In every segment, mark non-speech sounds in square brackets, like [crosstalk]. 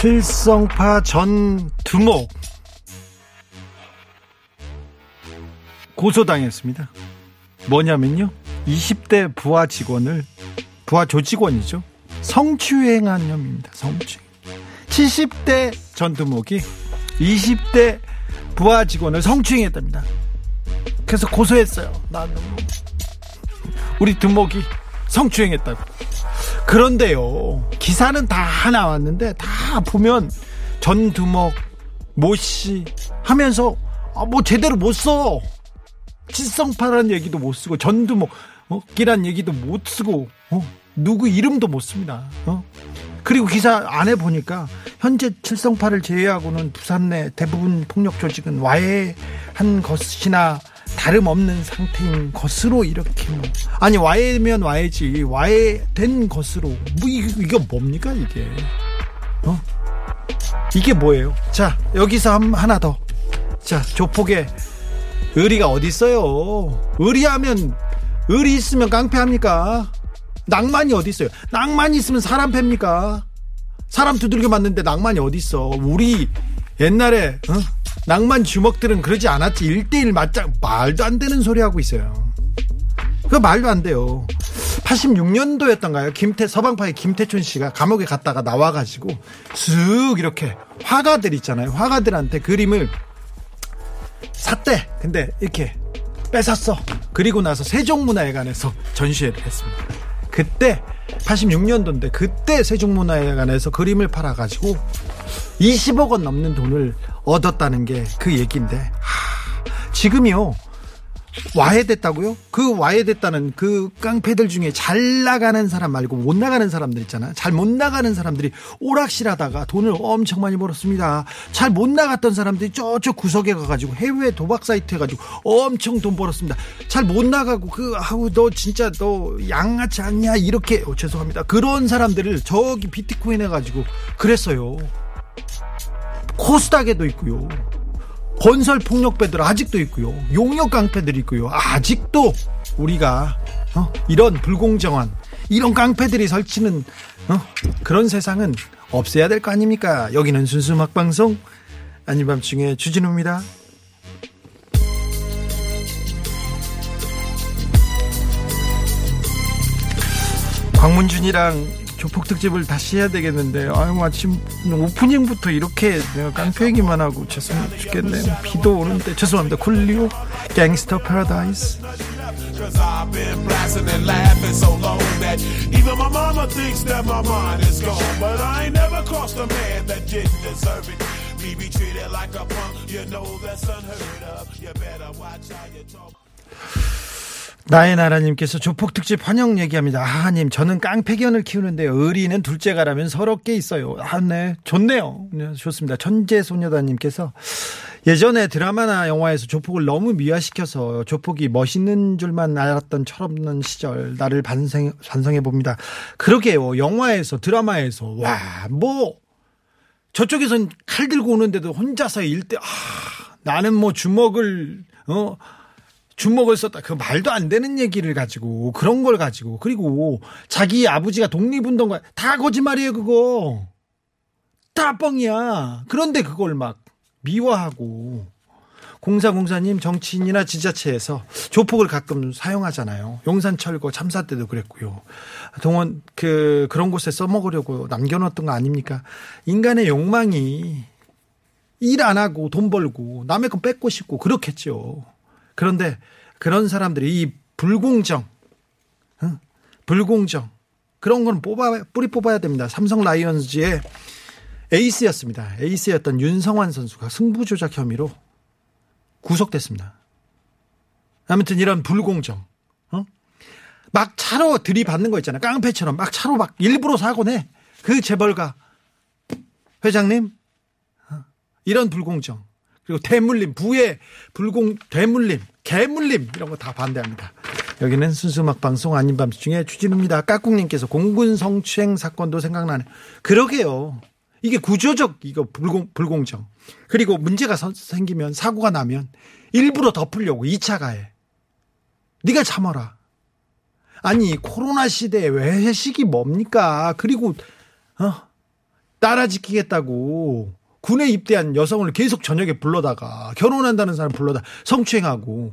칠성파 전 두목 고소당했습니다. 뭐냐면요. 20대 부하 직원을 부하 조직원이죠. 성추행한 혐의입니다. 성추행. 70대 전 두목이 20대 부하 직원을 성추행했답니다. 그래서 고소했어요. 나는 우리 두목이 성추행했다고. 그런데요, 기사는 다 나왔는데 다 보면 전두목, 모씨 하면서 아, 뭐 제대로 못 써. 칠성파란 얘기도 못 쓰고 전두목, 어, 기란 얘기도 못 쓰고 어, 누구 이름도 못 씁니다. 어? 그리고 기사 안에 보니까 현재 칠성파를 제외하고는 부산 내 대부분 폭력 조직은 와해한 것이나 다름없는 상태인 것으로 이렇게 뭐. 아니 와해면 와해지. 와해된 것으로. 뭐 이게, 이게 뭡니까 이게? 어? 이게 뭐예요? 자 여기서 한, 하나 더자 조폭에 의리가 어디 있어요? 의리하면 의리 있으면 깡패합니까? 낭만이 어디 있어요? 낭만이 있으면 사람 팹니까? 사람 두들겨 맞는데 낭만이 어디 있어? 우리 옛날에 어? 낭만 주먹들은 그러지 않았지. 1대1 맞자, 말도 안 되는 소리 하고 있어요. 그 말도 안 돼요. 86년도였던가요? 김태, 서방파의 김태춘 씨가 감옥에 갔다가 나와가지고 쓱 이렇게 화가들 있잖아요. 화가들한테 그림을 샀대. 근데 이렇게 뺏었어. 그리고 나서 세종문화회관에서 전시회를 했습니다. 그때 86년도인데 그때 세종문화회관에서 그림을 팔아가지고 20억 원 넘는 돈을 얻었다는 게 그 얘기인데 하, 지금이요 와해됐다고요? 그 와해됐다는 그 깡패들 중에 잘 나가는 사람 말고 못 나가는 사람들 있잖아. 잘 못 나가는 사람들이 오락실하다가 돈을 엄청 많이 벌었습니다. 잘 못 나갔던 사람들이 저쪽 구석에 가가지고 해외 도박 사이트 해가지고 엄청 돈 벌었습니다. 잘 못 나가고 그 아우 너 진짜 너 양아치 않냐 이렇게 어, 죄송합니다. 그런 사람들을 저기 비트코인 해가지고 그랬어요. 코스닥에도 있고요. 건설 폭력배들 아직도 있고요. 용역 깡패들이 있고요. 아직도 우리가 어? 이런 불공정한 이런 깡패들이 설치는 어? 그런 세상은 없애야 될 거 아닙니까? 여기는 순수 음악 방송 아닌 밤중에 주진우입니다. 광문준이랑 조폭 특집을 다시 해야 되겠는데 아유 아침 오프닝부터 이렇게 내가 깡패 얘기만 하고 죄송 죽겠네. 비도 오는데 죄송합니다. 쿨리오. Gangsta's Paradise 나의 나라님께서 조폭 특집 환영 얘기합니다. 아님 저는 깡패견을 키우는데요. 의리는 둘째가라면 서럽게 있어요. 아, 네. 좋네요. 네, 좋습니다. 천재 소녀단님께서 예전에 드라마나 영화에서 조폭을 너무 미화시켜서 조폭이 멋있는 줄만 알았던 철없는 시절 나를 반성, 반성해 봅니다. 그러게요. 영화에서 드라마에서 와 뭐 저쪽에선 칼 들고 오는데도 혼자서 일대 아, 나는 뭐 주먹을 어 주먹을 썼다. 그 말도 안 되는 얘기를 가지고 그런 걸 가지고 그리고 자기 아버지가 독립운동가 다 거짓말이에요 그거 다 뻥이야. 그런데 그걸 막 미화하고 공사공사님 정치인이나 지자체에서 조폭을 가끔 사용하잖아요. 용산철거 참사 때도 그랬고요. 동원 그 그런 곳에 써먹으려고 남겨놓았던 거 아닙니까? 인간의 욕망이 일 안 하고 돈 벌고 남의 건 뺏고 싶고 그렇겠죠. 그런데 그런 사람들이 이 불공정, 응? 불공정 그런 건 뽑아 뿌리 뽑아야 됩니다. 삼성 라이언즈의 에이스였습니다. 에이스였던 윤성환 선수가 승부 조작 혐의로 구속됐습니다. 아무튼 이런 불공정, 어? 막 차로 들이받는 거 있잖아요. 깡패처럼 막 차로 막 일부러 사고 내. 그 재벌가 회장님 어, 이런 불공정 그리고 대물림 부의 불공 대물림 개물림 이런 거 다 반대합니다. 여기는 순수 음악 방송 아닌 밤중에 주진우입니다. 까꿍님께서 공군 성추행 사건도 생각나네. 그러게요. 이게 구조적 이거 불공 불공정. 그리고 문제가 서- 생기면 사고가 나면 일부러 덮으려고 2차 가해. 네가 참아라. 아니 코로나 시대에 왜 회식이 뭡니까? 그리고 어 따라 지키겠다고 군에 입대한 여성을 계속 저녁에 불러다가 결혼한다는 사람 불러다 성추행하고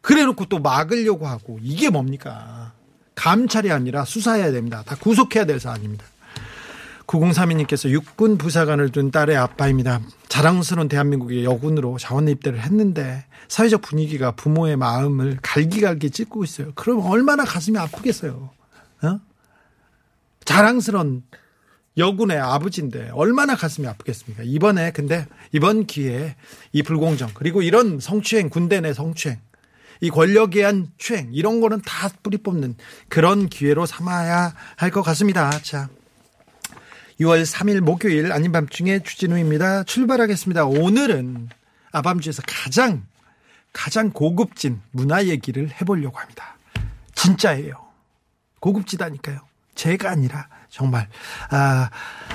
그래놓고 또 막으려고 하고 이게 뭡니까? 감찰이 아니라 수사해야 됩니다. 다 구속해야 될 사안입니다. 9032님께서 육군 부사관을 둔 딸의 아빠입니다. 자랑스러운 대한민국의 여군으로 자원 입대를 했는데 사회적 분위기가 부모의 마음을 갈기갈기 찢고 있어요. 그럼 얼마나 가슴이 아프겠어요. 어? 자랑스러운 여군의 아버지인데 얼마나 가슴이 아프겠습니까? 이번에 근데 이번 기회에 이 불공정 그리고 이런 성추행 군대 내 성추행 이 권력에 의한 추행 이런 거는 다 뿌리 뽑는 그런 기회로 삼아야 할 것 같습니다. 자. 6월 3일 목요일 아닌 밤중에 주진우입니다. 출발하겠습니다. 오늘은 아밤주에서 가장 가장 고급진 문화 얘기를 해보려고 합니다. 진짜예요. 고급지다니까요. 제가 아니라 정말 아,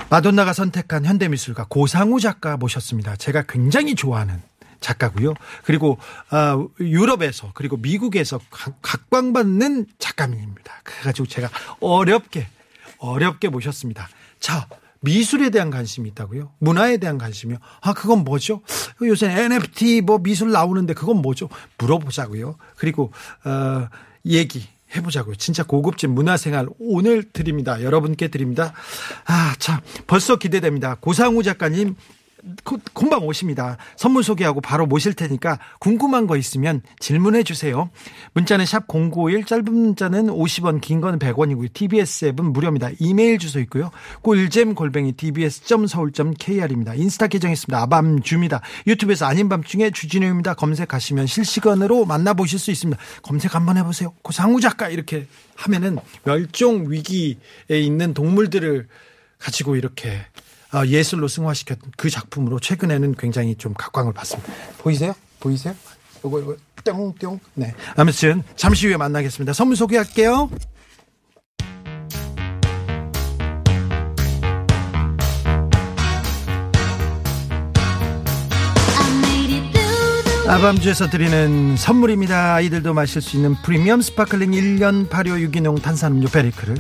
마돈나가 선택한 현대미술가 고상우 작가 모셨습니다. 제가 굉장히 좋아하는 작가고요. 그리고 아, 유럽에서 그리고 미국에서 각- 각광받는 작가입니다. 그래가지고 제가 어렵게 어렵게 모셨습니다. 자, 미술에 대한 관심이 있다고요? 문화에 대한 관심이요? 아, 그건 뭐죠? 요새 NFT 뭐 미술 나오는데 그건 뭐죠? 물어보자고요. 그리고, 어, 얘기 해보자고요. 진짜 고급진 문화생활 오늘 드립니다. 여러분께 드립니다. 아, 참, 벌써 기대됩니다. 고상우 작가님, 곧- 금방 오십니다. 선물 소개하고 바로 모실 테니까 궁금한 거 있으면 질문해 주세요. 문자는 샵 0951, 짧은 문자는 50원, 긴건 100원이고요. TBS 앱은 무료입니다. 이메일 주소 있고요. 꿀잼 골뱅이 tbs.서울.kr입니다. 인스타 계정 있습니다. 아밤주입니다. 유튜브에서 아닌 밤중에 주진우입니다. 검색하시면 실시간으로 만나보실 수 있습니다. 검색 한번 해보세요. 고상우 작가 이렇게 하면은 멸종 위기에 있는 동물들을 가지고 이렇게 어, 예술로 승화시켰 그 작품으로 최근에는 굉장히 좀 각광을 받습니다. 보이세요? 보이세요? 요거 요거 뿅뿅. 네. 아무튼 잠시 후에 만나겠습니다. 선물 소개할게요. 아밤주에서 드리는 선물입니다. 아이들도 마실 수 있는 프리미엄 sparkling 1년 발효 유기농 탄산음료 베리크를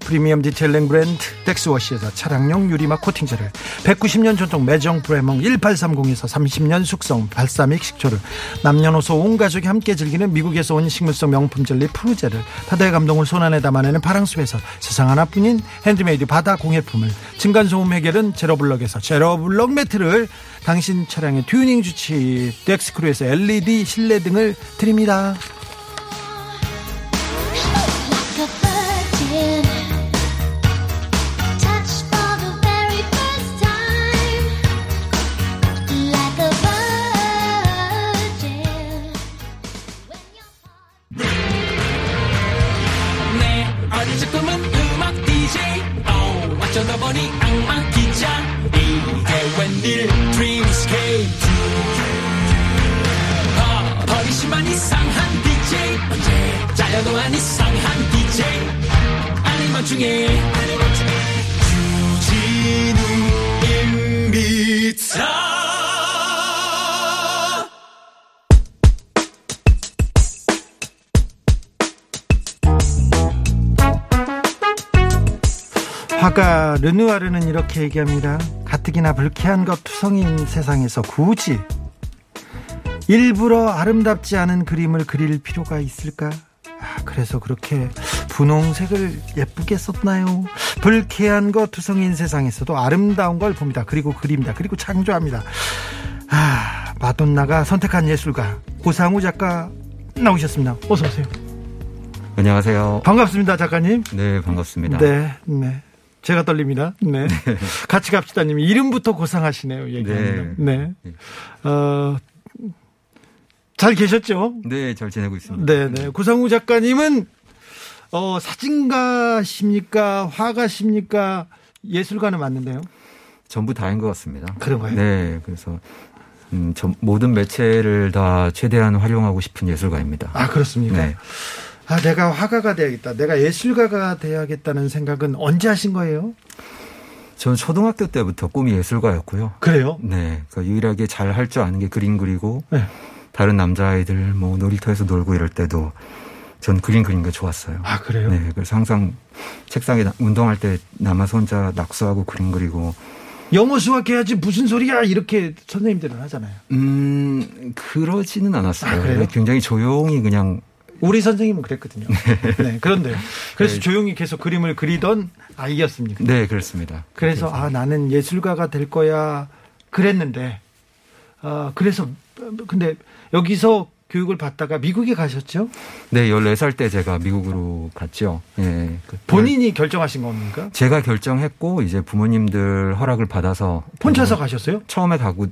프리미엄 detailing 브랜드 덱스워시에서 차량용 유리막 코팅제를 190년 전통 메종 브레몽 1830에서 30년 숙성 발사믹 식초를 남녀노소 온 가족이 함께 즐기는 미국에서 온 식물성 명품 젤리 푸르제를 바다의 감동을 손안에 담아내는 파랑숲에서 세상 하나뿐인 핸드메이드 바다 공예품을 층간소음 해결은 제로블럭에서 제로블럭 매트를 당신 차량의 튜닝 주치 덱스크루에서 LED 실내 등을 드립니다. 화가 르누아르는 이렇게 얘기합니다. 가뜩이나 불쾌한 것 투성인 세상에서 굳이 일부러 아름답지 않은 그림을 그릴 필요가 있을까? 아, 그래서 그렇게 분홍색을 예쁘게 썼나요? 불쾌한 것 투성인 세상에서도 아름다운 걸 봅니다. 그리고 그립니다. 그리고 창조합니다. 아, 마돈나가 선택한 예술가 고상우 작가 나오셨습니다. 어서 오세요. 안녕하세요. 반갑습니다, 작가님. 네, 반갑습니다. 네, 네. 제가 떨립니다. 네. [laughs] 같이 갑시다 님. 이름부터 고상하시네요. 얘기하면. 네. 어, 잘 계셨죠? 네, 잘 지내고 있습니다. 네, 네. 고상우 작가님은 어, 사진가십니까? 화가십니까? 예술가는 맞는데요. 전부 다인 것 같습니다. 그런가요? 네, 그래서 음, 전 모든 매체를 다 최대한 활용하고 싶은 예술가입니다. 아 그렇습니까? 네. 아 내가 화가가 돼야겠다. 내가 예술가가 돼야겠다는 생각은 언제 하신 거예요? 저는 초등학교 때부터 꿈이 예술가였고요. 그래요? 네, 그러니까 유일하게 잘 할 줄 아는 게 그림 그리고 네. 다른 남자아이들 뭐 놀이터에서 놀고 이럴 때도 전 그림 그리는 게 좋았어요. 아 그래요? 네, 그래서 항상 책상에 나- 운동할 때 남아서 혼자 낙서하고 그림 그리고 영어 수학 해야지 무슨 소리야 이렇게 선생님들은 하잖아요. 음 그러지는 않았어요. 아? 굉장히 조용히 그냥 우리 선생님은 그랬거든요. [laughs] 네, 그런데요. 그래서 네. 조용히 계속 그림을 그리던 아이였습니까? 네 그렇습니다. 그래서 아 나는 예술가가 될 거야 그랬는데 아 그래서 근데 여기서 교육을 받다가 미국에 가셨죠? 네 14살 때 제가 미국으로 갔죠. 예. 그- 본인이 결정하신 겁니까? 제가 결정했고 이제 부모님들 허락을 받아서 혼자서 뭐 가셨어요? 처음에 가고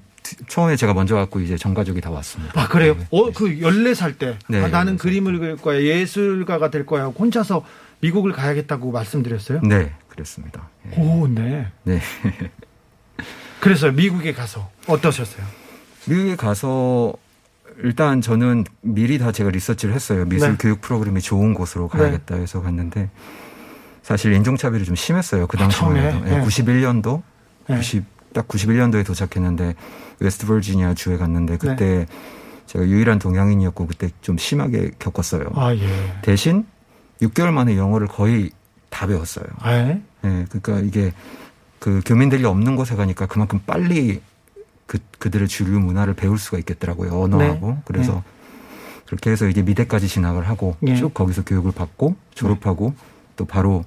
처음에 제가 먼저 갔고 이제 전 가족이 다 왔습니다. 아 그래요? 네. 어 그 14살 때 네, 아, 나는 14살 그림을 그릴 거야 예술가가 될 거야 하고 혼자서 미국을 가야겠다고 말씀드렸어요? 네, 그랬습니다. 예. 오, 네. 네. [laughs] 그래서 미국에 가서 어떠셨어요? 미국에 가서 일단 저는 미리 다 제가 리서치를 했어요. 미술 네. 교육 프로그램이 좋은 곳으로 가야겠다 해서 갔는데 사실 인종차별이 좀 심했어요. 그 아, 당시만 처음에? 해도. 네. 91년도 네. 90, 딱 91년도에 도착했는데 웨스트 버지니아 주에 갔는데 그때 제가 유일한 동양인이었고 그때 좀 심하게 겪었어요. 아 예. 대신 6개월 만에 영어를 거의 다 배웠어요. 아, 예? 예, 그러니까 이게 그 교민들이 없는 곳에 가니까 그만큼 빨리 그 그들의 주류 문화를 배울 수가 있겠더라고요. 언어하고. 네. 그래서 네. 그렇게 해서 이제 미대까지 진학을 하고 예. 쭉 거기서 교육을 받고 졸업하고 또 바로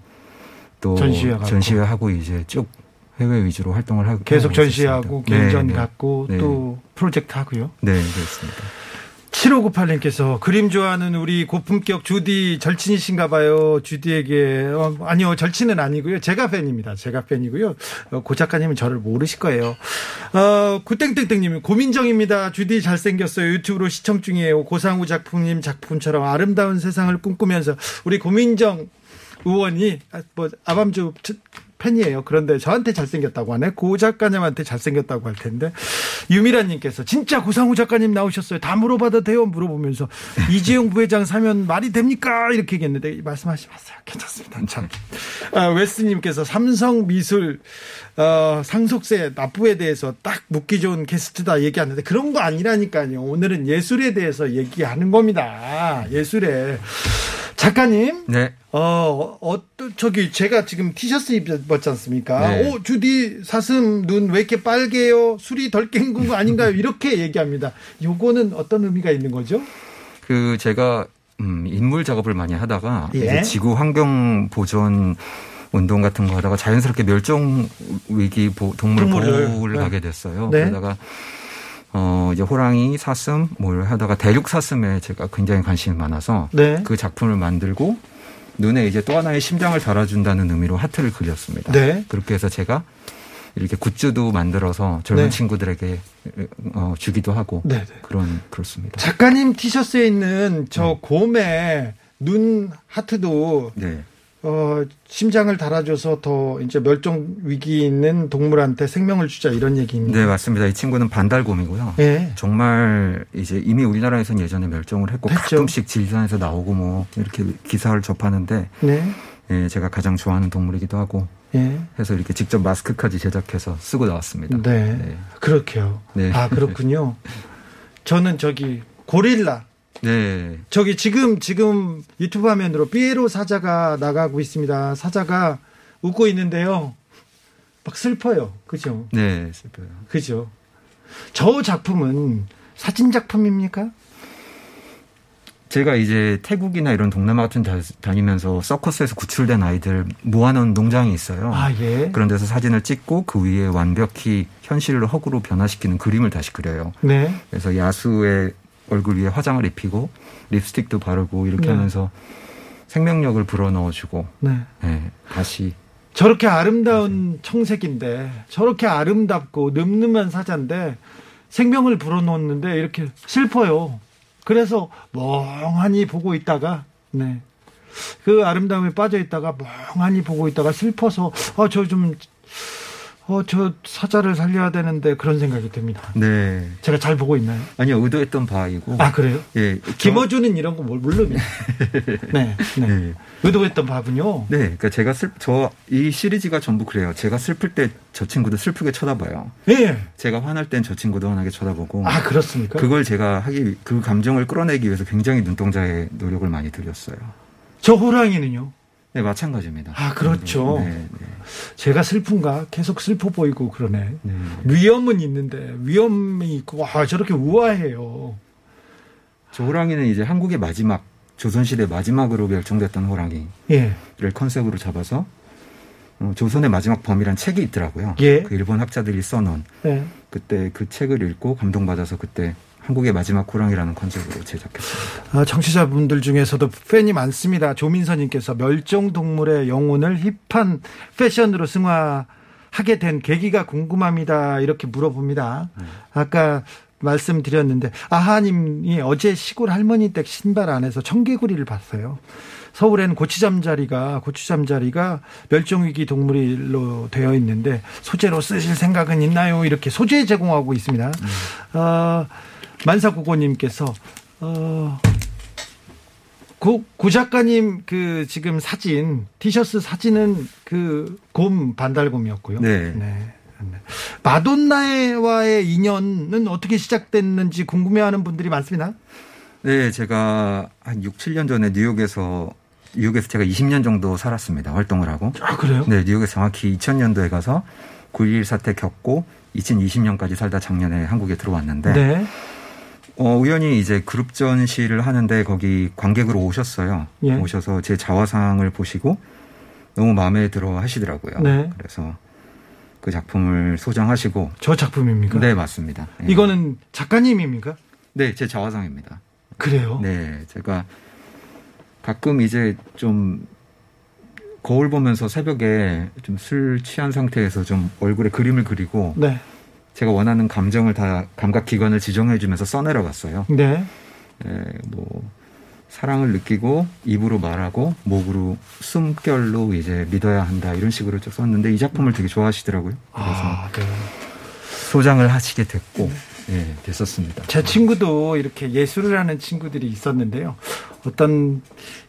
또 전시회. 전시회 하고 이제 쭉 해외 위주로 활동을 하고 계속 하고 전시하고 있었습니다. 개인전 네, 네. 갖고 네. 또 프로젝트 하고요. 네, 그렇습니다. 7598님께서 그림 좋아하는 우리 고품격 주디 절친이신가 봐요. 주디에게 어, 아니요 절친은 아니고요. 제가 팬입니다. 제가 팬이고요. 어, 고 작가님은 저를 모르실 거예요. 어, 구땡땡땡님 고민정입니다. 주디 잘생겼어요. 유튜브로 시청 중이에요. 고상우 작품님 작품처럼 아름다운 세상을 꿈꾸면서 우리 고민정 의원이 아, 뭐 아밤주 팬이에요. 그런데 저한테 잘생겼다고 하네. 고 작가님한테 잘생겼다고 할 텐데 유미라님께서 진짜 고상우 작가님 나오셨어요. 다 물어봐도 돼요. 물어보면서 [laughs] 이재용 부회장 사면 말이 됩니까? 이렇게 얘기했는데 말씀하시 마세요. 괜찮습니다. 참. 아, 웨스님께서 삼성 미술 어, 상속세 납부에 대해서 딱 묻기 좋은 게스트다 얘기하는데 그런 거 아니라니까요. 오늘은 예술에 대해서 얘기하는 겁니다. 예술에 작가님. 네. 어, 어, 또 저기 제가 지금 티셔츠 입었지 않습니까? 네. 오, 주디 사슴 눈 왜 이렇게 빨개요? 술이 덜 깬 거 아닌가요? 이렇게 얘기합니다. 요거는 어떤 의미가 있는 거죠? 그 제가 음, 인물 작업을 많이 하다가 예. 지구 환경 보존 운동 같은 거 하다가 자연스럽게 멸종 위기 보- 동물 동물을, 보호를 네. 하게 됐어요. 네. 그러다가 어 이제 호랑이, 사슴 뭘 하다가 대륙 사슴에 제가 굉장히 관심이 많아서 네. 그 작품을 만들고 눈에 이제 또 하나의 심장을 달아준다는 의미로 하트를 그렸습니다. 네. 그렇게 해서 제가 이렇게 굿즈도 만들어서 젊은 네. 친구들에게 어, 주기도 하고 네, 네. 그런 그렇습니다. 작가님 티셔츠에 있는 저 곰의 눈 하트도 네. 어, 심장을 달아줘서 더 이제 멸종 위기 있는 동물한테 생명을 주자 이런 얘기입니다. 네, 맞습니다. 이 친구는 반달곰이고요. 네. 정말 이제 이미 우리나라에서는 예전에 멸종을 했고 했죠. 가끔씩 질산에서 나오고 뭐 이렇게 기사를 접하는데 네. 예, 제가 가장 좋아하는 동물이기도 하고 예. 해서 이렇게 직접 마스크까지 제작해서 쓰고 나왔습니다. 네. 네. 그렇게요. 네. 아, 그렇군요. 저는 저기 고릴라 네. 저기 지금 지금 유튜브 화면으로 삐에로 사자가 나가고 있습니다. 사자가 웃고 있는데요. 막 슬퍼요. 그죠? 네, 슬퍼요. 그죠? 저 작품은 사진 작품입니까? 제가 이제 태국이나 이런 동남아 같은 데 다니면서 서커스에서 구출된 아이들 모아놓은 농장이 있어요. 아, 예. 그런 데서 사진을 찍고 그 위에 완벽히 현실을 허구로 변화시키는 그림을 다시 그려요. 네. 그래서 야수의 얼굴 위에 화장을 입히고 립스틱도 바르고 이렇게 네. 하면서 생명력을 불어넣어주고 네. 네, 다시 저렇게 아름다운 청색인데 저렇게 아름답고 늠름한 사자인데 생명을 불어넣었는데 이렇게 슬퍼요. 그래서 멍하니 보고 있다가 네. 그 아름다움에 빠져 있다가 멍하니 보고 있다가 슬퍼서 어저좀 어 저 사자를 살려야 되는데 그런 생각이 듭니다. 네. 제가 잘 보고 있나요? 아니요, 의도했던 바이고. 아 그래요? 예. 김어준은 이런 거 뭘- 모릅니다. [laughs] 네, 네. 네. 의도했던 바군요. 네, 그러니까 제가 슬, 저, 이 시리즈가 전부 그래요. 제가 슬플 때 저 친구도 슬프게 쳐다봐요. 예. 제가 화날 땐 저 친구도 화나게 쳐다보고. 아 그렇습니까? 그걸 제가 하기, 그 감정을 끌어내기 위해서 굉장히 눈동자에 노력을 많이 들였어요. 저 호랑이는요. 네, 마찬가지입니다. 아, 그렇죠. 네, 네. 제가 슬픈가 계속 슬퍼 보이고 그러네. 네. 위험은 있는데 위험이 있고 와 저렇게 우아해요. 저 호랑이는 이제 한국의 마지막, 조선시대 마지막으로 멸종됐던 호랑이를 예. 컨셉으로 잡아서 어, 조선의 마지막 범이란 책이 있더라고요. 예. 그 일본 학자들이 써놓은 예. 그때 그 책을 읽고 감동받아서 그때 한국의 마지막 호랑이라는 컨셉으로 제작했습니다. 아, 청취자분들 중에서도 팬이 많습니다. 조민서님께서 멸종 동물의 영혼을 힙한 패션으로 승화하게 된 계기가 궁금합니다. 이렇게 물어봅니다. 아까 말씀드렸는데 아하님이 어제 시골 할머니 댁 신발 안에서 청개구리를 봤어요. 서울에는 고추잠자리가 고추잠자리가 멸종위기 동물로 되어 있는데 소재로 쓰실 생각은 있나요? 이렇게 소재 제공하고 있습니다. 어, 만사구고님께서 어, 고, 고 작가님 그 지금 사진 티셔츠 사진은 그 곰 반달곰이었고요. 네. 네. 마돈나와의 인연은 어떻게 시작됐는지 궁금해하는 분들이 많습니다. 네, 제가 한 6, 7년 전에 뉴욕에서 뉴욕에서 제가 20년 정도 살았습니다. 활동을 하고. 아 그래요? 네, 뉴욕에서 정확히 2000년도에 가서 9.11 사태 겪고 2020년까지 살다 작년에 한국에 들어왔는데 네. 어, 우연히 이제 그룹 전시를 하는데 거기 관객으로 오셨어요. 예. 오셔서 제 자화상을 보시고 너무 마음에 들어 하시더라고요. 네. 그래서 그 작품을 소장하시고 저 작품입니까? 네, 맞습니다. 예. 이거는 작가님입니까? 네, 제 자화상입니다. 그래요? 네, 제가 가끔 이제 좀 거울 보면서 새벽에 좀 술 취한 상태에서 좀 얼굴에 그림을 그리고 네. 제가 원하는 감정을 다 감각 기관을 지정해 주면서 써내려 갔어요. 네. 예, 뭐 사랑을 느끼고 입으로 말하고 목으로 숨결로 이제 믿어야 한다 이런 식으로 쭉 썼는데 이 작품을 되게 좋아하시더라고요. 그래서 아, 네. 소장을 하시게 됐고 예, 됐었습니다. 제 친구도 이렇게 예술을 하는 친구들이 있었는데요. 어떤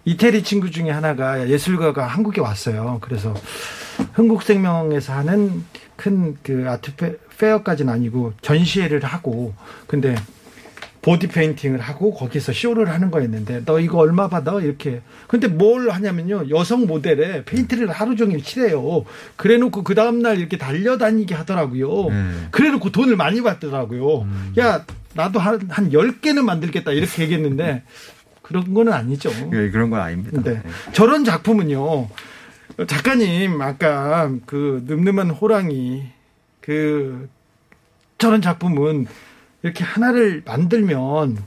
이태리 친구 중에 하나가 예술가가 한국에 왔어요. 그래서 흥국생명에서 하는 큰 그 아트 페- 페어까지는 아니고 전시회를 하고 근데 보디 페인팅을 하고 거기서 쇼를 하는 거였는데 너 이거 얼마 받아 이렇게 근데 뭘 하냐면요 여성 모델에 페인트를 하루 종일 칠해요 그래놓고 그 다음날 이렇게 돌아다니게 하더라고요 네. 그래놓고 돈을 많이 받더라고요 야 나도 한, 한 10개는 만들겠다 이렇게 얘기했는데 그런 거는 아니죠 예, 그런 건 아닙니다. 네. 예. 저런 작품은요. 작가님 아까 그 늠름한 호랑이 그 저런 작품은 이렇게 하나를 만들면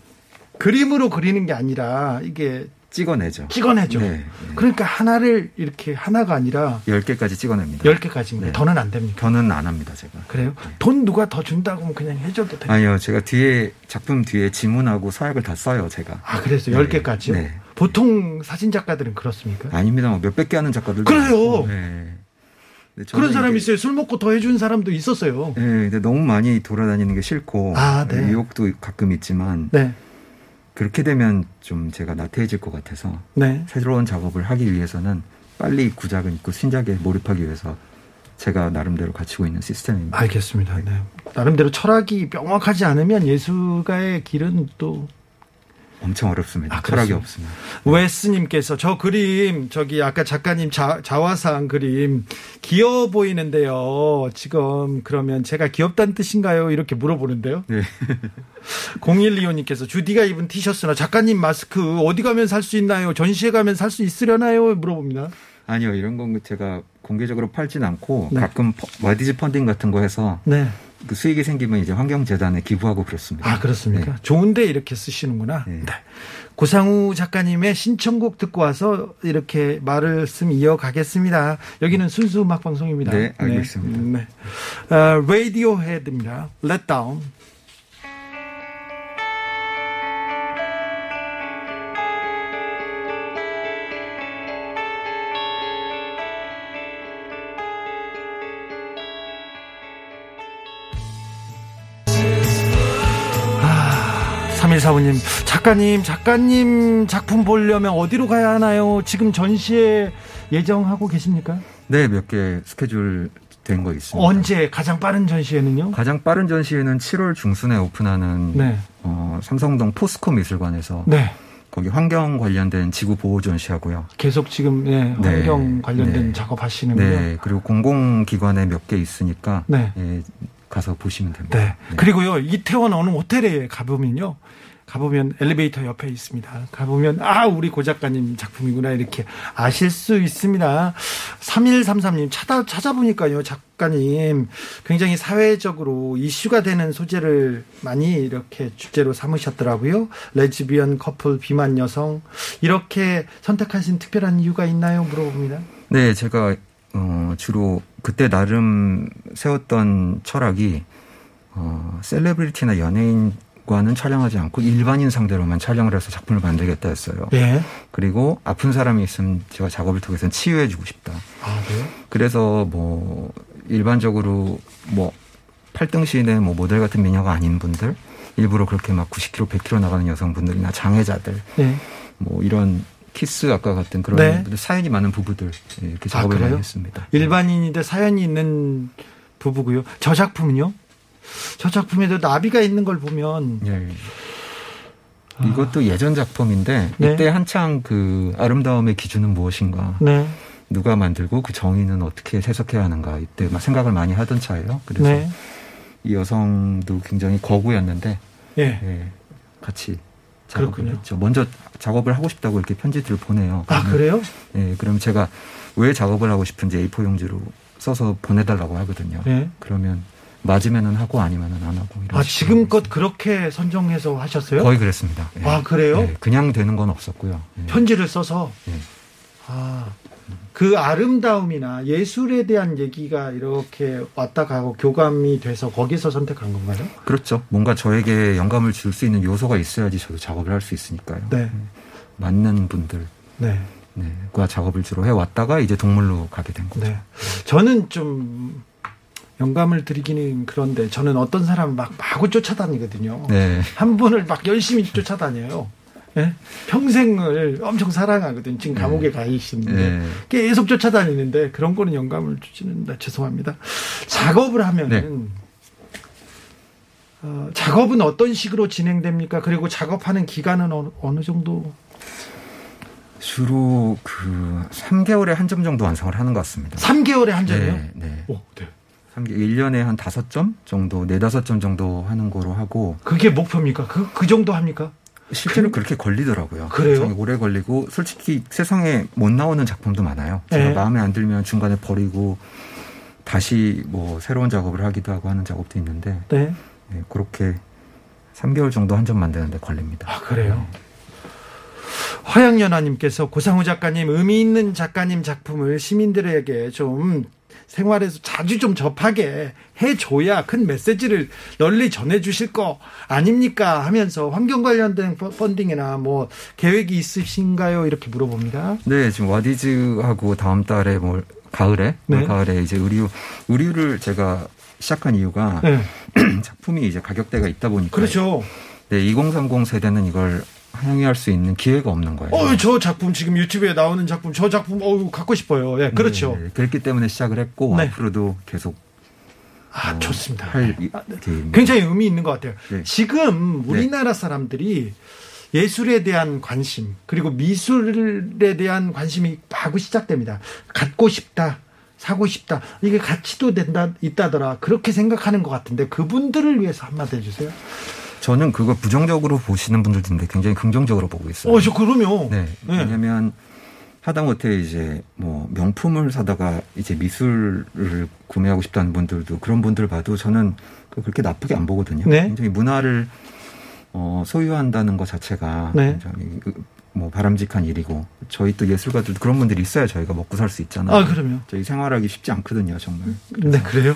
그림으로 그리는 게 아니라 이게 찍어내죠. 찍어내죠. 네, 네. 그러니까 하나를 이렇게 하나가 아니라 10개까지 찍어냅니다. 열 개까지인데 네. 더는 안 됩니까? 저는 안 합니다, 제가. 그래요? 돈 누가 더 준다고 하면 그냥 해줘도 돼요. 아니요, 제가 뒤에 작품 뒤에 지문하고 서약을 다 써요, 제가. 아, 그래서 네. 열 개까지요? 네. 보통 사진 작가들은 그렇습니까? 아닙니다. 뭐 몇백 개 하는 작가들도 그래요. 네. 그런 사람이 있어요. 술 먹고 더 해준 사람도 있었어요. 네, 근데 너무 많이 돌아다니는 게 싫고 아, 네. 유혹도 가끔 있지만 네, 그렇게 되면 좀 제가 나태해질 것 같아서 네. 새로운 작업을 하기 위해서는 빨리 구작은 있고 신작에 몰입하기 위해서 제가 나름대로 갖추고 있는 시스템입니다. 알겠습니다. 네. 나름대로 철학이 명확하지 않으면 예술가의 길은 또 엄청 어렵습니다. 아, 철학이. 없습니다. 웨스님께서 저 그림 저기 아까 작가님 자, 자화상 그림 귀여워 보이는데요. 지금 그러면 제가 귀엽다는 뜻인가요? 이렇게 물어보는데요. 네. [laughs] 0125님께서 주디가 입은 티셔츠나 작가님 마스크 어디 가면 살 수 있나요? 전시회 가면 살 수 있으려나요? 물어봅니다. 아니요, 이런 건 제가 공개적으로 팔진 않고 네. 가끔 퍼- 와디즈 펀딩 같은 거 해서 네. 그 수익이 생기면 이제 환경재단에 기부하고 그렇습니다. 아, 그렇습니까? 네. 좋은데 이렇게 쓰시는구나. 네. 네. 고상우 작가님의 신청곡 듣고 와서 이렇게 말씀 이어가겠습니다. 여기는 순수 음악 방송입니다. 네, 알겠습니다. 네. 네. 어, 라디오 헤드입니다. Let Down. 3145님, 작가님, 작가님 작품 보려면 어디로 가야 하나요? 지금 전시회 예정하고 계십니까? 네, 몇 개 스케줄 된 거 있습니다. 언제 가장 빠른 전시회는요? 가장 빠른 전시회는 7월 중순에 오픈하는 네. 어, 삼성동 포스코 미술관에서 네. 거기 환경 관련된 지구 보호 전시하고요. 계속 지금 예, 네. 환경 관련된 네. 작업하시는군요. 네, 그리고 공공기관에 몇 개 있으니까 네. 예, 가서 보시면 됩니다. 네. 그리고요, 이태원 어느 호텔에 가보면요. 가보면 엘리베이터 옆에 있습니다. 가보면, 아, 우리 고 작가님 작품이구나, 이렇게 아실 수 있습니다. 3133님, 찾아, 찾아보니까요, 작가님, 굉장히 사회적으로 이슈가 되는 소재를 많이 이렇게 주제로 삼으셨더라고요. 레즈비언 커플, 비만 여성. 이렇게 선택하신 특별한 이유가 있나요? 물어봅니다. 네, 제가 어, 주로 그때 나름 세웠던 철학이 어, 셀레브리티나 연예인 과는 촬영하지 않고 일반인 상대로만 촬영을 해서 작품을 만들겠다 했어요. 예. 그리고 아픈 사람이 있으면 제가 작업을 통해서 치유해 주고 싶다. 아, 네. 그래서 뭐 일반적으로 뭐 8등 시인의 뭐 모델 같은 미녀가 아닌 분들 일부러 그렇게 막 90kg, 100kg 나가는 여성분들이나 장애자들 네. 뭐 이런 키스 아까 같은 그런 네. 분들, 사연이 많은 부부들 예, 이렇게 아, 작업을 그래요? 많이 했습니다. 일반인인데 사연이 있는 부부고요. 저 작품은요? 저 작품에도 나비가 있는 걸 보면 예. 이것도 예전 작품인데 아. 네. 이때 한창 그 아름다움의 기준은 무엇인가 네, 누가 만들고 그 정의는 어떻게 해석해야 하는가 이때 막 생각을 많이 하던 차예요. 그래서 네, 이 여성도 굉장히 거구였는데 예. 예, 같이 작업을 그렇군요. 했죠. 먼저 작업을 하고 싶다고 이렇게 편지들을 보내요. 아 그래요? 예, 그럼 제가 왜 작업을 하고 싶은지 A4 용지로 써서 보내달라고 하거든요. 네. 그러면 맞으면은 하고 아니면은 안 하고. 이런 아 지금껏 그렇게 선정해서 하셨어요? 거의 그랬습니다. 예. 아, 그래요? 예, 그냥 되는 건 없었고요. 예. 편지를 써서. 예. 아. 그 아름다움이나 예술에 대한 얘기가 이렇게 왔다 가고 교감이 돼서 거기서 선택한 건가요? 그렇죠. 뭔가 저에게 영감을 줄 수 있는 요소가 있어야지 저도 작업을 할 수 있으니까요. 네. 맞는 분들. 네. 네, 과 작업을 주로 해왔다가 이제 동물로 가게 된 거죠. 네. 저는 좀 영감을 드리기는 그런데 저는 어떤 사람을 막 마구 쫓아다니거든요. 네. 한 분을 막 열심히 쫓아다녀요. 예? 평생을 엄청 사랑하거든. 지금 감옥에 가 계시는데 네. 계속 쫓아다니는데 그런 거는 영감을 주지는 죄송합니다. 작업을 하면은 어, 작업은 어떤 식으로 진행됩니까? 그리고 작업하는 기간은 어느, 어느 정도? 주로 그 3개월에 한 점 정도 완성을 하는 것 같습니다. 3개월에 한 점이요? 네, 네. 오, 네. 3개, 1년에 한 5점 정도, 4, 5점 정도 하는 거로 하고, 그게 목표입니까? 그, 그 정도 합니까? 실제로 그 렇게 걸리더라고요. 그래요? 오래 걸리고, 솔직히 세상에 못 나오는 작품도 많아요. 제가 네. 마음에 안 들면 중간에 버리고, 다시 뭐 새로운 작업을 하기도 하고 하는 작업도 있는데, 네. 네, 그렇게 3개월 정도 한 점 만드는데 걸립니다. 아, 그래요? 화양연화님께서 고상우 작가님, 의미 있는 작가님 작품을 시민들에게 좀 생활에서 자주 좀 접하게 해줘야 큰 메시지를 널리 전해주실 거 아닙니까? 하면서 환경 관련된 펀- 펀딩이나 뭐 계획이 있으신가요? 이렇게 물어봅니다. 네, 지금 와디즈하고 다음 달에 뭐 가을에 올 네. 가을에 이제 의류 의류를 제가 시작한 이유가 네. [clears throat] 작품이 이제 가격대가 있다 보니까 그렇죠. 네, 2030 세대는 이걸 향유할 수 있는 기회가 없는 거예요. 어, 저 작품 지금 유튜브에 나오는 작품, 저 작품, 어우, 갖고 싶어요. 예, 그렇죠. 네, 그렇기 때문에 시작을 했고 네. 앞으로도 계속 아, 어, 좋습니다. 할 이- 아, 네. 굉장히 의미 있는 것 같아요. 네. 지금 우리나라 사람들이 예술에 대한 관심 그리고 미술에 대한 관심이 마구 시작됩니다. 갖고 싶다. 사고 싶다. 이게 가치도 된다, 있다더라. 그렇게 생각하는 것 같은데 그분들을 위해서 한마디 해주세요. 저는 그거 부정적으로 보시는 분들도 있는데 굉장히 긍정적으로 보고 있어요. 어, 저 그러면. 네. 네. 왜냐면 하다못해 이제 뭐 명품을 사다가 이제 미술을 구매하고 싶다는 분들도 그런 분들 봐도 저는 그렇게 나쁘게 안 보거든요. 네. 굉장히 문화를 어, 소유한다는 것 자체가 네. 굉장히 그- 뭐 바람직한 일이고 저희 또 예술가들도 그런 분들이 있어야 저희가 먹고 살 수 있잖아요. 아, 그럼요. 저희 생활하기 쉽지 않거든요, 정말. 네, 그래요?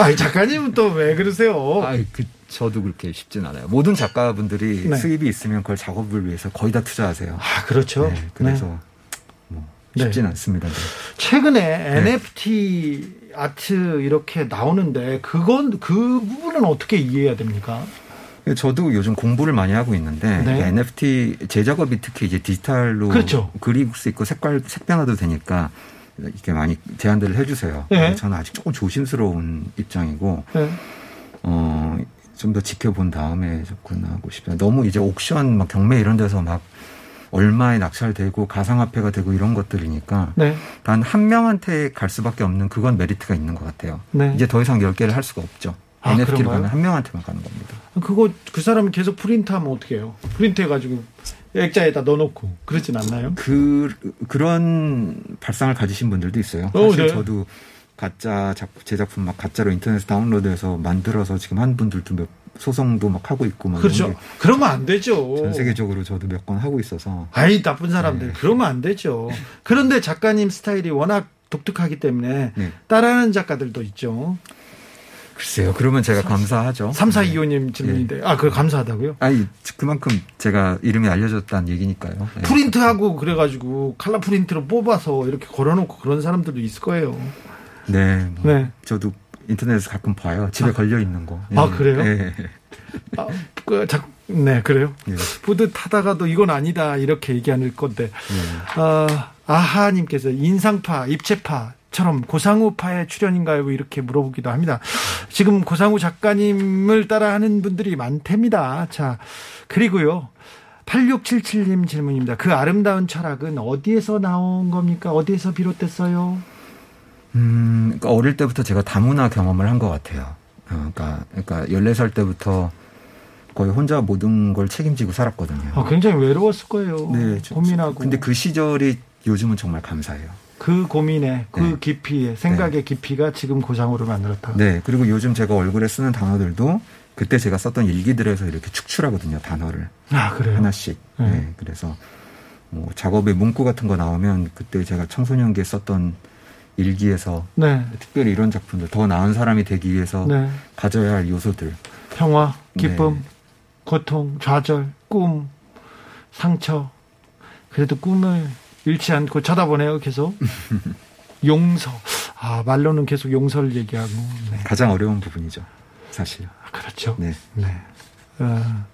아, 작가님은 또 왜 그러세요? 아, 그 저도 그렇게 쉽진 않아요. 모든 작가분들이 네. 수입이 있으면 그걸 작업을 위해서 거의 다 투자하세요. 아, 그렇죠. 네, 그래서 뭐 네. 쉽진 않습니다. 네. 최근에 NFT 아트 이렇게 나오는데 그건 그 부분은 어떻게 이해해야 됩니까? 저도 요즘 공부를 많이 하고 있는데 네. NFT 제작업이 특히 이제 디지털로 그렇죠. 그릴 수 있고 색깔 색변화도 되니까 이렇게 많이 제안들을 해주세요. 네. 근데 저는 아직 조금 조심스러운 입장이고 네. 어, 좀 더 지켜본 다음에 접근하고 싶어요. 너무 이제 옥션, 막 경매 이런 데서 막 얼마에 낙찰되고 가상화폐가 되고 이런 것들이니까 네. 단한 명한테 갈 수밖에 없는 그건 메리트가 있는 것 같아요. 네. 이제 더 이상 10개를 할 수가 없죠. 아, 그런가요? 가면 한 명한테만 가는 겁니다. 그거 그 사람이 계속 프린트하면 어떻게 해요? 프린트해가지고 액자에다 넣어놓고 그러진 않나요? 그, 그런 발상을 가지신 분들도 있어요. 어, 사실 네. 저도 가짜 작, 제 작품 막 가짜로 인터넷에 다운로드해서 만들어서 지금 한 분들도 몇 소송도 막 하고 있고 막 그렇죠. 그러면 안 되죠. 게전 세계적으로 저도 몇 건 하고 있어서 아이 나쁜 사람들 네. 그러면 안 되죠. 그런데 작가님 스타일이 워낙 독특하기 때문에 네. 따라하는 작가들도 있죠. 글쎄요. 그러면 제가 감사하죠. 3425님 질문인데 아 그거 감사하다고요? 아니 그만큼 제가 이름이 알려졌다는 얘기니까요. 네. 프린트하고 그래가지고 칼라 프린트로 뽑아서 이렇게 걸어놓고 그런 사람들도 있을 거예요. 네. 뭐 네. 저도 인터넷에서 가끔 봐요. 집에 걸려 있는 거. 아, 네. 그래요? 네. 아, 그, 자, 네 그래요. 네. 뿌듯하다가도 이건 아니다 이렇게 얘기하는 건데 네. 아, 아하님께서 인상파, 입체파 처럼 고상우파의 출연인가요? 이렇게 물어보기도 합니다. 지금 고상우 작가님을 따라하는 분들이 많답니다. 자, 그리고요. 8677님 질문입니다. 그 아름다운 철학은 어디에서 나온 겁니까? 어디에서 비롯됐어요? 음, 그러니까 어릴 때부터 제가 다문화 경험을 한 것 같아요. 어, 그러니까, 그러니까 14살 때부터 거의 혼자 모든 걸 책임지고 살았거든요. 아, 굉장히 외로웠을 거예요. 네, 저- 고민하고. 근데 그 시절이 요즘은 정말 감사해요. 그 고민의 그 네. 깊이의 생각의 깊이가 지금 고상으로 만들었다. 네. 그리고 요즘 제가 얼굴에 쓰는 단어들도 그때 제가 썼던 일기들에서 이렇게 축출하거든요. 단어를. 아 그래요. 하나씩. 네. 네. 그래서 뭐 작업에 문구 같은 거 나오면 그때 제가 청소년기에 썼던 일기에서 네, 특별히 이런 작품들 더 나은 사람이 되기 위해서 네. 가져야 할 요소들. 평화, 기쁨, 네. 고통, 좌절, 꿈, 상처. 그래도 꿈을 잃지 않고 쳐다보네요, 계속. [laughs] 용서. 아, 말로는 계속 용서를 얘기하고. 네. 가장 어려운 부분이죠. 사실. 아, 그렇죠. 네. 네. 어,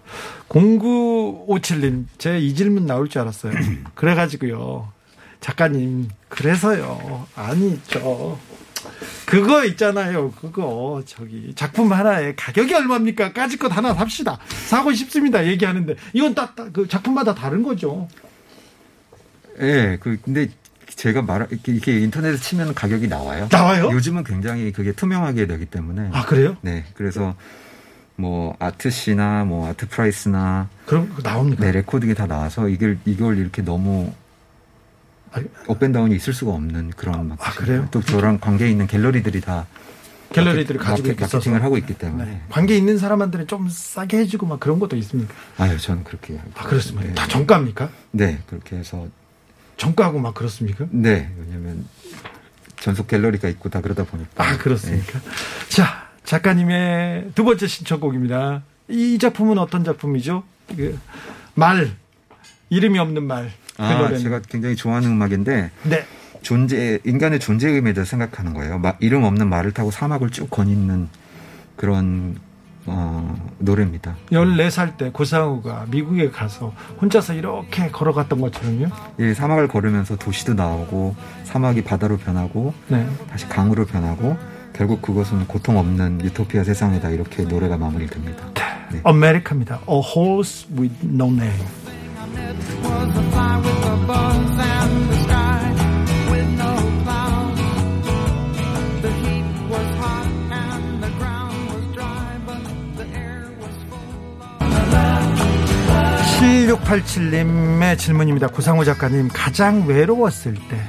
0957님, 제 이 질문 나올 줄 알았어요. [clears throat] 그래가지고요. 작가님, 그래서요. 아니 죠. 그거 있잖아요. 그거, 저기, 작품 하나에 가격이 얼마입니까? 까짓 것 하나 삽시다. 사고 싶습니다. 얘기하는데. 이건 딱, 딱그 작품마다 다른 거죠. 예, 그, 근데 제가 말, 이렇게, 이렇게 인터넷에 치면 가격이 나와요. 나와요? 요즘은 굉장히 그게 투명하게 되기 때문에. 아, 그래요? 네. 그래서 뭐 Artsy나 뭐 Artprice나 그럼 나옵니까? 네, 레코딩이 다 나와서 이걸, 이걸 이렇게 너무 아, up and down이 있을 수가 없는 그런 막 아, 그래요? 또 저랑 관계 있는 갤러리들이 다 갤러리들을 마케- 가지고 마케-. 마케 팅을 하고 있기 때문에. 네. 관계 있는 사람한테는 좀 싸게 해주고 막 그런 것도 있습니까? 아유, 저는 그렇게. 아, 그렇습니까? 네. 다 정가입니까? 네, 그렇게 해서 정가하고 막 그렇습니까? 네, 왜냐면 전속 갤러리가 있고 다 그러다 보니까. 아, 그렇습니까? 자, 작가님의 두 번째 신청곡입니다. 이 작품은 어떤 작품이죠? 그 말. 이름이 없는 말. 그 아, 노래는. 제가 굉장히 좋아하는 음악인데 네. 존재 인간의 존재 의미에 대해서 생각하는 거예요. 마- 이름 없는 말을 타고 사막을 쭉 거니는 그런 어, 노래입니다. 14살 때 고상우가 미국에 가서 혼자서 이렇게 걸어갔던 것처럼요. 이 사막을 걸으면서 도시도 나오고 사막이 바다로 변하고 네. 다시 강으로 변하고 결국 그것은 고통 없는 유토피아 세상이다 이렇게 노래가 마무리됩니다. 네. 아메리카입니다. A horse with no name. 7687님의 질문입니다. 고상우 작가님, 가장 외로웠을 때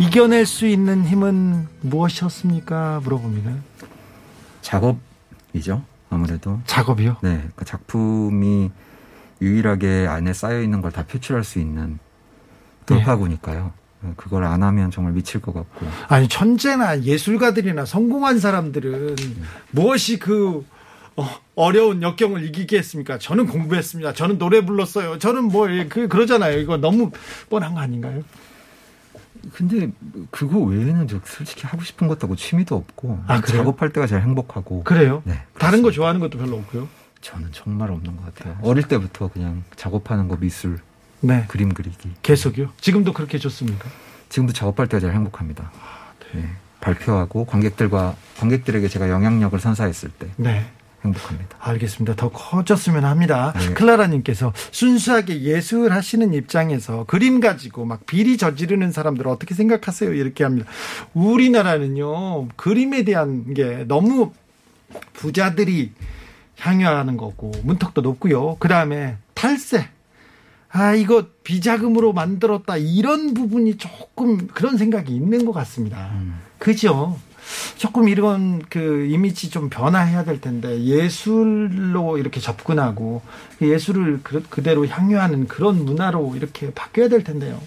이겨낼 수 있는 힘은 무엇이었습니까? 물어봅니다. 작업이죠 아무래도. 작업이요? 네, 그 작품이 유일하게 안에 쌓여 있는 걸 다 표출할 수 있는 돌파구니까요. 그걸 안 하면 정말 미칠 것 같고. 아니 천재나 예술가들이나 성공한 사람들은 무엇이 그 어, 려운 역경을 이기게 했습니까? 저는 공부했습니다. 저는 노래 불렀어요. 저는 뭐 그 그러잖아요. 이거 너무 뻔한 거 아닌가요? 근데 그거 외에는 저 솔직히 하고 싶은 것도 취미도 없고 아? 작업할 때가 제일 행복하고. 그래요? 네, 다른 거. 좋아하는 것도 별로 없고요. 저는 정말 없는 것 같아요. 어릴 때부터 그냥 작업하는 거 미술, 네. 그림 그리기. 계속요? 지금도 그렇게 좋습니까? 지금도 작업할 때가 제일 행복합니다. 아, 네. 발표하고 관객들과 관객들에게 제가 영향력을 선사했을 때 네. 행복합니다. 알겠습니다. 더 커졌으면 합니다. 네. 클라라님께서 순수하게 예술 하시는 입장에서 그림 가지고 막 비리 저지르는 사람들 어떻게 생각하세요? 이렇게 합니다. 우리나라는요, 그림에 대한 게 너무 부자들이 향유하는 거고, 문턱도 높고요. 그 다음에 탈세. 아, 이거 비자금으로 만들었다. 이런 부분이 조금 그런 생각이 있는 것 같습니다. 그죠? 조금 이런 그 이미지 좀 변화해야 될 텐데 예술로 이렇게 접근하고 예술을 그- 그대로 향유하는 그런 문화로 이렇게 바뀌어야 될 텐데요.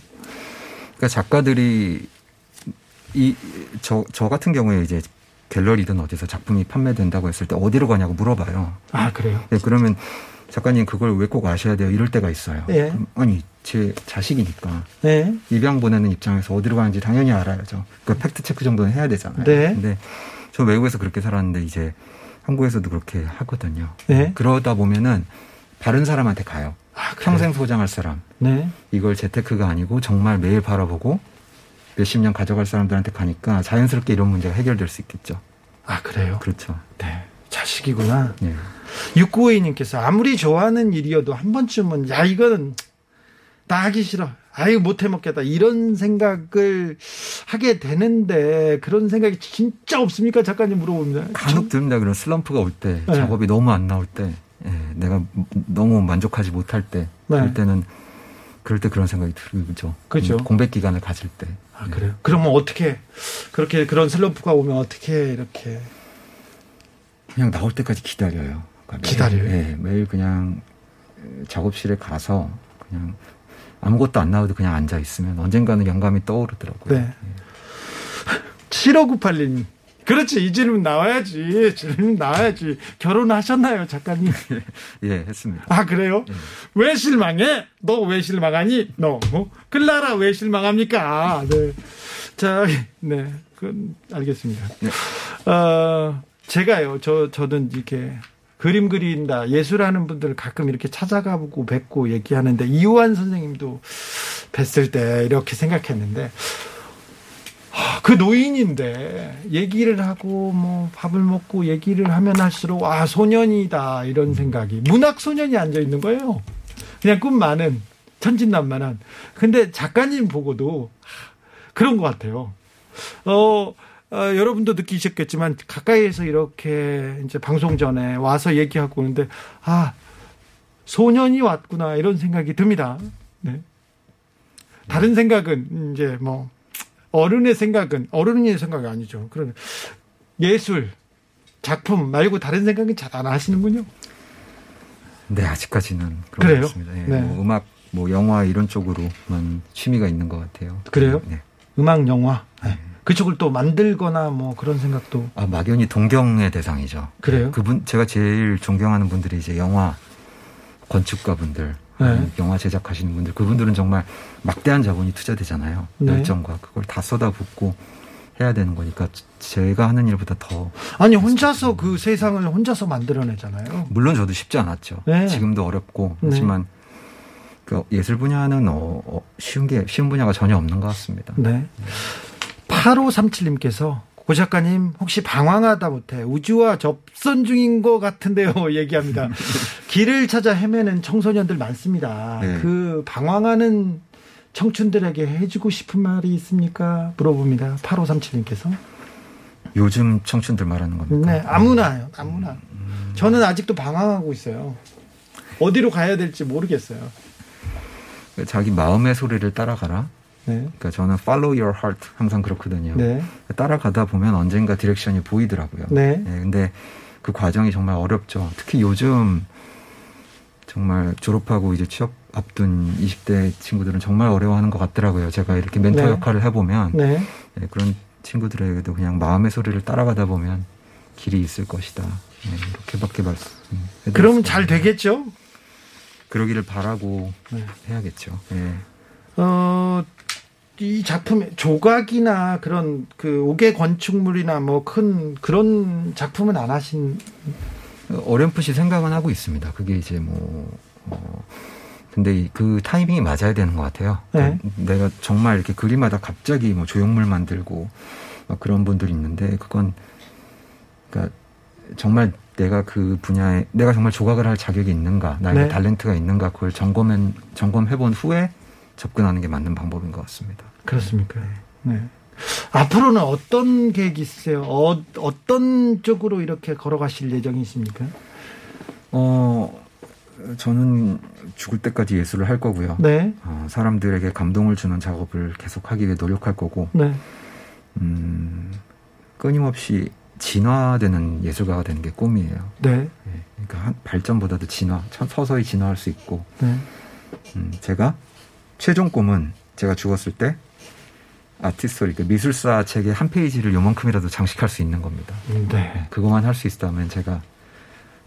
그러니까 작가들이 이저저 같은 경우에 이제 갤러리든 어디서 작품이 판매된다고 했을 때 어디로 가냐고 물어봐요. 아 그래요? 네, 그러면 작가님 그걸 왜 꼭 아셔야 돼요? 이럴 때가 있어요. 예. 아니 제 자식이니까 네. 입양 보내는 입장에서 어디로 가는지 당연히 알아야죠. 그 팩트 체크 정도는 해야 되잖아요. 네. 근데 저 외국에서 그렇게 살았는데 이제 한국에서도 그렇게 하거든요. 네. 그러다 보면은 다른 사람한테 가요. 아? 평생 소장할 사람. 네. 이걸 재테크가 아니고 정말 매일 바라보고 몇십 년 가져갈 사람들한테 가니까 자연스럽게 이런 문제가 해결될 수 있겠죠. 아 그래요? 그렇죠. 네. 자식이구나. 예. 6952님께서 아무리 좋아하는 일이어도 한 번쯤은 야 이거는 나 하기 싫어. 아유 못해 먹겠다 이런 생각을 하게 되는데 그런 생각이 진짜 없습니까 작가님 물어봅니다. 간혹 듭니다. 그런 슬럼프가 올 때, 네. 작업이 너무 안 나올 때, 예, 내가 너무 만족하지 못할 때, 네. 그럴 때는 그럴 때 그런 생각이 들죠. 그죠. 공백 기간을 가질 때. 아, 그래요? 그러면 어떻게 그렇게 그런 슬럼프가 오면 어떻게 이렇게 그냥 나올 때까지 기다려요. 그러니까 매일, 기다려요? 예, 매일 그냥 작업실에 가서 그냥 아무것도 안 나와도 그냥 앉아 있으면 언젠가는 영감이 떠오르더라고요. 네. 7598님. 그렇지. 이 질문 나와야지. 질문 나와야지. 결혼하셨나요, 작가님? [laughs] 예, 했습니다. 아, 그래요? 왜 실망해? 너 왜 실망하니? 너, 어? 클라라 왜 실망합니까? 네. 자, 네. 그, 알겠습니다. 어, 제가요, 저, 저는 이렇게 그림 그린다, 예술하는 분들 가끔 이렇게 찾아가보고 뵙고 얘기하는데, 이호환 선생님도 뵀을 때 이렇게 생각했는데, 아, 그 노인인데 얘기를 하고 뭐 밥을 먹고 얘기를 하면 할수록 아 소년이다 이런 생각이 문학 소년이 앉아 있는 거예요. 그냥 꿈 많은 천진난만한. 근데 작가님 보고도 그런 것 같아요. 어, 어, 여러분도 느끼셨겠지만 가까이에서 이렇게 이제 방송 전에 와서 얘기하고 오는데 아 소년이 왔구나 이런 생각이 듭니다. 네. 다른 생각은 이제 뭐 어른의 생각은 어른의 생각이 아니죠. 그런 예술 작품 말고 다른 생각은 잘 안 하시는군요. 네, 아직까지는 그런 그래요? 같습니다. 예, 네. 뭐 음악, 뭐 영화 이런 쪽으로만 취미가 있는 것 같아요. 그래요? 네. 음악 영화 네. 그쪽을 또 만들거나 뭐 그런 생각도 아, 막연히 동경의 대상이죠. 그래요? 그분 제가 제일 존경하는 분들이 이제 영화 건축가 분들, 네. 영화 제작하시는 분들, 그분들은 정말 막대한 자본이 투자되잖아요. 네. 열정과 그걸 다 쏟아붓고 해야 되는 거니까 제가 하는 일보다 더 아니 혼자서 그 세상을 혼자서 만들어내잖아요. 물론 저도 쉽지 않았죠. 네. 지금도 어렵고 네. 하지만 그 예술 분야는 어, 어, 쉬운 게 쉬운 분야가 전혀 없는 것 같습니다. 네. 8537님께서 고 작가님 혹시 방황하다 못해 우주와 접선 중인 것 같은데요 [laughs] 얘기합니다. 길을 찾아 헤매는 청소년들 많습니다. 네. 그 방황하는 청춘들에게 해주고 싶은 말이 있습니까? 물어봅니다. 8537님께서. 요즘 청춘들 말하는 겁니까? 네, 아무나요. 아무나. 저는 아직도 방황하고 있어요. 어디로 가야 될지 모르겠어요. 자기 마음의 소리를 따라가라. 네. 그러니까 저는 follow your heart 항상 그렇거든요. 네. 따라가다 보면 언젠가 direction이 보이더라고요. 네. 근데 그 과정이 정말 어렵죠. 특히 요즘 정말 졸업하고 이제 취업 앞둔 20대 친구들은 정말 어려워하는 것 같더라고요. 제가 이렇게 멘토 네. 역할을 해보면 네. 네, 그런 친구들에게도 그냥 마음의 소리를 따라가다 보면 길이 있을 것이다. 네, 이렇게밖에 말씀. 그러면 잘 되겠죠? 그러기를 바라고 네. 해야겠죠. 예. 어, 이 작품의 조각이나 그런 그 옥의 건축물이나 뭐 큰 그런 작품은 안 하신 어렴풋이 생각은 하고 있습니다. 그게 이제 뭐, 어, 근데 이- 그 타이밍이 맞아야 되는 것 같아요. 네. 그러니까 내가 정말 이렇게 그림하다 갑자기 뭐 조형물 만들고 막 그런 분들이 있는데 그건 그러니까 정말 내가 그 분야에 내가 정말 조각을 할 자격이 있는가 나에게 네. 탤런트가 있는가 그걸 점검해 점검해 본 후에 접근하는 게 맞는 방법인 것 같습니다. 그렇습니까? 네. 앞으로는 어떤 계획이 있으세요? 어, 어떤 쪽으로 이렇게 걸어가실 예정이십니까? 어 저는 죽을 때까지 예술을 할 거고요. 네. 어, 사람들에게 감동을 주는 작업을 계속하기 위해 노력할 거고 네. 음, 끊임없이 진화되는 예술가가 되는 게 꿈이에요. 네. 예, 그러니까 한 발전보다도 진화, 천- 서서히 진화할 수 있고 네. 음, 제가 최종 꿈은 제가 죽었을 때 아티스토리, 그 미술사 책의 한 페이지를 요만큼이라도 장식할 수 있는 겁니다. 네. 그것만 할 수 있다면 제가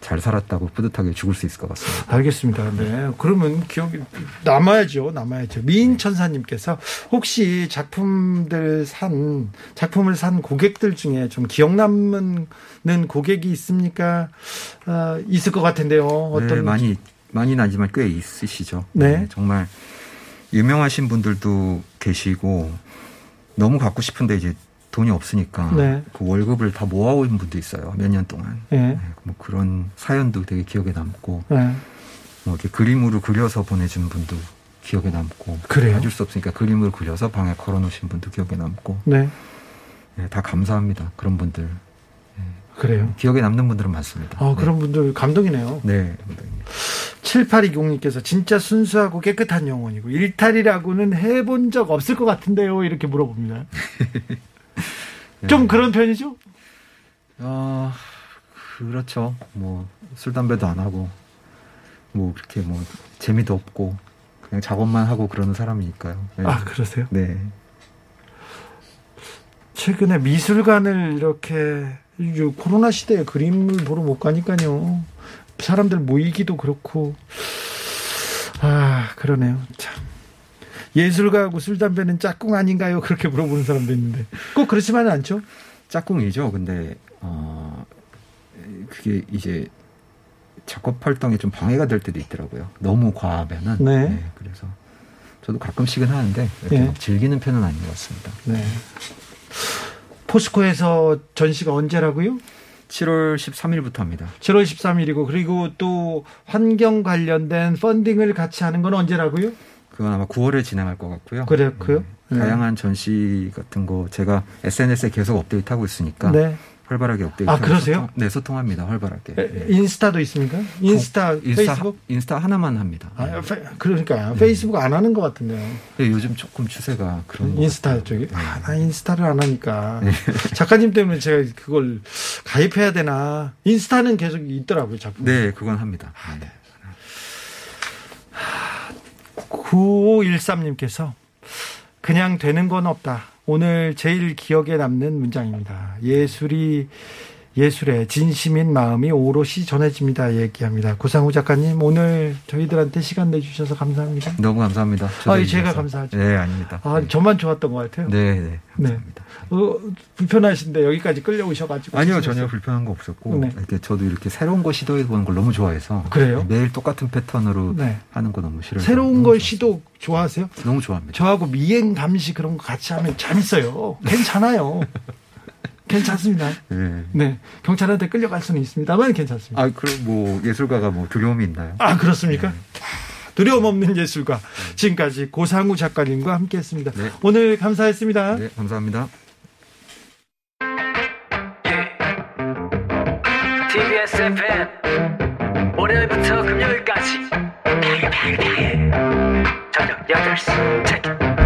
잘 살았다고 뿌듯하게 죽을 수 있을 것 같습니다. 알겠습니다. 네. 그러면 기억이 남아야죠. 남아야죠. 미인 천사님께서 혹시 작품들 산, 작품을 산 고객들 중에 좀 기억 남는 고객이 있습니까? 아, 있을 것 같은데요. 어떤. 네, 많이 많이 나지만 꽤 있으시죠. 네. 정말 유명하신 분들도 계시고 너무 갖고 싶은데 이제 돈이 없으니까 네. 그 월급을 다 모아온 분도 있어요. 몇 년 동안. 예. 네, 뭐 그런 사연도 되게 기억에 남고 네. 뭐 이렇게 그림으로 그려서 보내준 분도 기억에 남고 그래요? 해줄 수 없으니까 그림을 그려서 방에 걸어놓으신 분도 기억에 남고 네. 네, 다 감사합니다. 그런 분들 그래요. 기억에 남는 분들은 많습니다. 아, 네. 그런 분들 감동이네요. 네. 7820님께서 진짜 순수하고 깨끗한 영혼이고 일탈이라고는 해본 적 없을 것 같은데요. 이렇게 물어봅니다. [laughs] 네. 좀 그런 편이죠? 어, 그렇죠. 뭐, 술, 담배도 안 하고, 뭐, 그렇게 뭐, 재미도 없고, 그냥 작업만 하고 그러는 사람이니까요. 네. 아, 그러세요? 네. 최근에 미술관을 이렇게 이 코로나 시대에 그림을 보러 못 가니까요. 사람들 모이기도 그렇고 아 그러네요. 참 예술가하고 술 담배는 짝꿍 아닌가요? 그렇게 물어보는 사람도 있는데 꼭 그렇지만은 않죠. 짝꿍이죠. 근데, 어, 그게 이제 작업 활동에 좀 방해가 될 때도 있더라고요. 너무 과하면은. 네. 그래서 저도 가끔씩은 하는데, 이렇게 네. 막 즐기는 편은 아닌 것 같습니다. 네. 포스코에서 전시가 언제라고요? 7월 13일부터 합니다. 7월 13일이고 그리고 또 환경 관련된 펀딩을 같이 하는 건 언제라고요? 그건 아마 9월에 진행할 것 같고요. 그렇고요. 네. 네. 다양한 전시 같은 거 제가 SNS에 계속 업데이트하고 있으니까 네. 활발하게 업데이트. 아, 그러세요? 소통, 네, 소통합니다. 활발하게. 에, 네. 인스타도 있습니까? 인스타, 인스타, 페이스북? 인스타 하나만 합니다. 아, 네. 페, 그러니까 페이스북 안 하는 것 같은데요. 네, 요즘 조금 추세가 그런 것 인스타. 쪽에 네. 아, 나 인스타를 안 하니까 작가님 때문에 제가 그걸 가입해야 되나? 인스타는 계속 있더라고요, 작품. 네, 그건 합니다. 네. 9513님께서 그냥 되는 건 없다. 오늘 제일 기억에 남는 문장입니다. 예술이 예술의 진심인 마음이 오롯이 전해집니다. 얘기합니다. 구상우 작가님 오늘 저희들한테 시간 내주셔서 감사합니다. 너무 감사합니다. 아, 제가. 감사하죠. 네, 아닙니다. 아, 네. 저만 좋았던 것 같아요. 네, 네, 감사합니다. 어, 불편하신데 여기까지 끌려오셔가지고. 아니요. 전혀 불편한 거 없었고 네. 이렇게 저도 이렇게 새로운 거 시도해 보는 걸 너무 좋아해서 그래요? 매일 똑같은 패턴으로 네. 하는 거 너무 싫어요. 새로운 걸 좋았어요. 시도 좋아하세요? 너무 좋아합니다. 저하고 미행 감시 그런 거 같이 하면 재밌어요. 괜찮아요. [laughs] 괜찮습니다. 네. 네. 경찰한테 끌려갈 수는 있습니다만 괜찮습니다. 아, 그럼 뭐 예술가가 뭐 두려움이 있나요? 아, 그렇습니까? 두려움 없는 예술가. 지금까지 고상우 작가님과 함께 했습니다. 네. 오늘 감사했습니다. 네, 감사합니다. TBS FM 월요일부터 금요일까지. 저녁 8시. 체크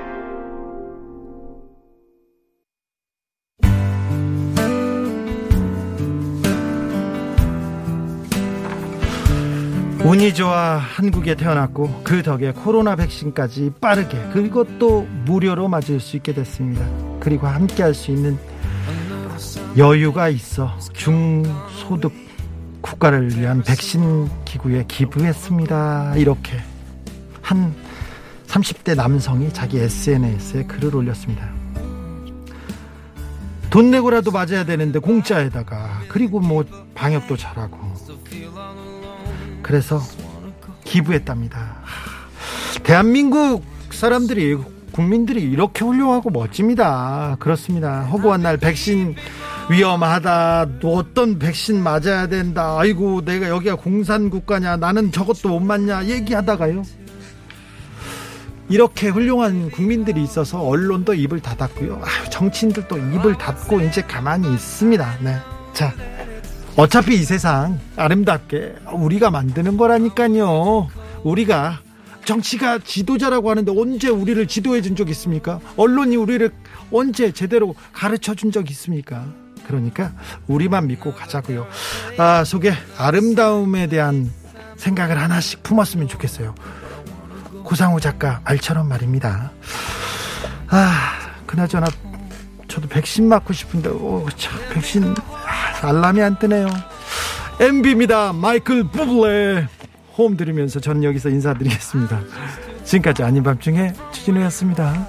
운이 좋아 한국에 태어났고 그 덕에 코로나 백신까지 빠르게 그것도 무료로 맞을 수 있게 됐습니다. 그리고 함께 할 수 있는 여유가 있어 중소득 국가를 위한 백신 기구에 기부했습니다. 이렇게 한 30대 남성이 자기 SNS에 글을 올렸습니다. 돈 내고라도 맞아야 되는데 공짜에다가 그리고 뭐 방역도 잘하고 그래서 기부했답니다. 대한민국 사람들이 국민들이 이렇게 훌륭하고 멋집니다. 그렇습니다. 허구한 날 백신 위험하다. 또 어떤 백신 맞아야 된다. 아이고 내가 여기가 공산 국가냐. 나는 저것도 못 맞냐. 얘기하다가요. 이렇게 훌륭한 국민들이 있어서 언론도 입을 닫았고요. 정치인들도 입을 닫고 이제 가만히 있습니다. 네. 자, 어차피 이 세상 아름답게 우리가 만드는 거라니까요. 우리가 정치가 지도자라고 하는데 언제 우리를 지도해 준 적 있습니까? 언론이 우리를 언제 제대로 가르쳐 준 적 있습니까? 그러니까 우리만 믿고 가자고요. 아, 속에 아름다움에 대한 생각을 하나씩 품었으면 좋겠어요. 고상우 작가 말처럼 말입니다. 아, 그나저나 저도 백신 맞고 싶은데 오, 참 백신 아, 알람이 안 뜨네요. MB입니다. 마이클 부블레 호음 들으면서 저는 여기서 인사드리겠습니다. 지금까지 아닌 밤중에 추진우였습니다.